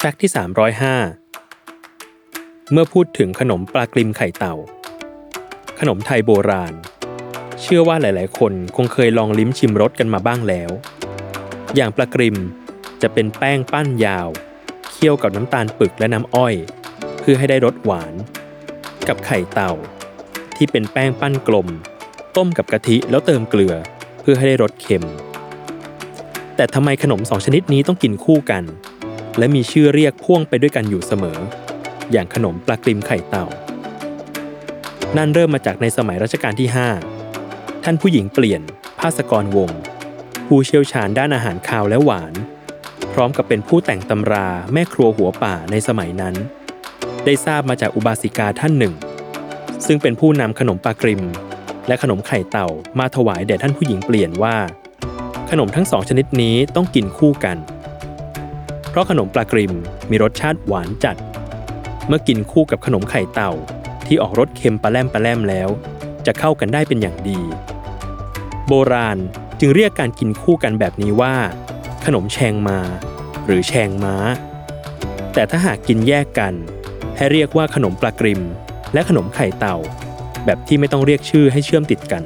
แฟกต์ที่ 305 เมื่อพูดถึงขนมปลากริมไข่เต่า ขนมไทยโบราณ เชื่อว่าหลายๆ คนคงเคยลองลิ้มชิมรสกันมาบ้างแล้ว อย่างปลากริมจะเป็นแป้งปั้นยาว เคี่ยวกับน้ำตาลปึกและน้ำอ้อย เพื่อให้ได้รสหวาน กับไข่เต่า ที่เป็นแป้งปั้นกลม ต้มกับกะทิแล้วเติมเกลือเพื่อให้ได้รสเค็ม แต่ทำไมขนมสองชนิดนี้ต้องกินคู่กัน และมีชื่อเรียกพ่วงไปด้วยกันอยู่เสมอ อย่างขนมปลากริมไข่เต่า นั่นเริ่มมาจากในสมัยรัชกาลที่ 5 ท่านผู้หญิงเปลี่ยน ภาสกรวง ผู้เชี่ยวชาญด้านอาหารคาวและหวาน พร้อมกับเป็นผู้แต่งตำราแม่ครัวหัวป่าในสมัยนั้น ได้ทราบมาจากอุบาสิกาท่านหนึ่ง ซึ่งเป็นผู้นำขนมปลากริม และขนมไข่เต่ามาถวายแด่ท่านผู้หญิงเปลี่ยนว่า ขนมทั้งสองชนิดนี้ต้องกินคู่กัน ราะขนมปลากริมมีรสชาติหวานจัด เมื่อกินคู่กับขนมไข่เต่าที่ออกรสเค็มปลาแลมปลาแลมแล้ว จะเข้ากันได้เป็นอย่างดี โบราณจึงเรียกการกินคู่กันแบบนี้ว่า ขนมแชงมา หรือแชงม้า แต่ถ้าหากกินแยกกัน ให้เรียกว่าขนมปลากริม และขนมไข่เต่า แบบที่ไม่ต้องเรียกชื่อให้เชื่อมติดกัน